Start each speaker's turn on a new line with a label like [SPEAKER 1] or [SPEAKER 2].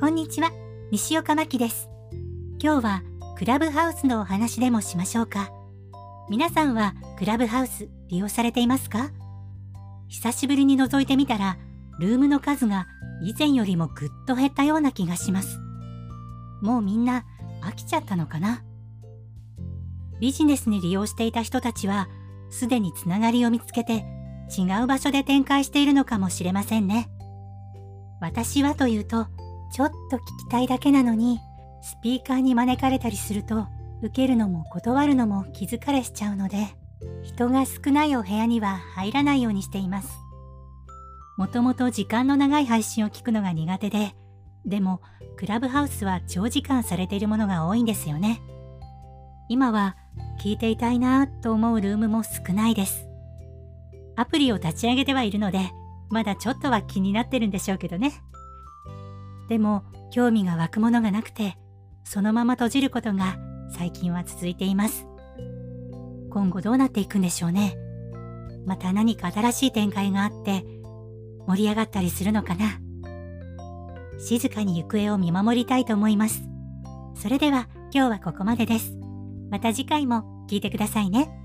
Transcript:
[SPEAKER 1] こんにちは、西岡真希です。今日はクラブハウスのお話でもしましょうか。皆さんはクラブハウス利用されていますか？久しぶりに覗いてみたら、ルームの数が以前よりもぐっと減ったような気がします。もうみんな飽きちゃったのかな？ビジネスに利用していた人たちは、すでにつながりを見つけて違う場所で展開しているのかもしれませんね。私はというと、ちょっと聞きたいだけなのに、スピーカーに招かれたりすると、受けるのも断るのも気疲れしちゃうので、人が少ないお部屋には入らないようにしています。もともと時間の長い配信を聞くのが苦手で、でも、クラブハウスは長時間されているものが多いんですよね。今は聞いていたいなぁと思うルームも少ないです。アプリを立ち上げてはいるので、まだちょっとは気になってるんでしょうけどね。でも、興味が湧くものがなくて、そのまま閉じることが最近は続いています。今後どうなっていくんでしょうね。また何か新しい展開があって、盛り上がったりするのかな。静かに行方を見守りたいと思います。それでは今日はここまでです。また次回も聞いてくださいね。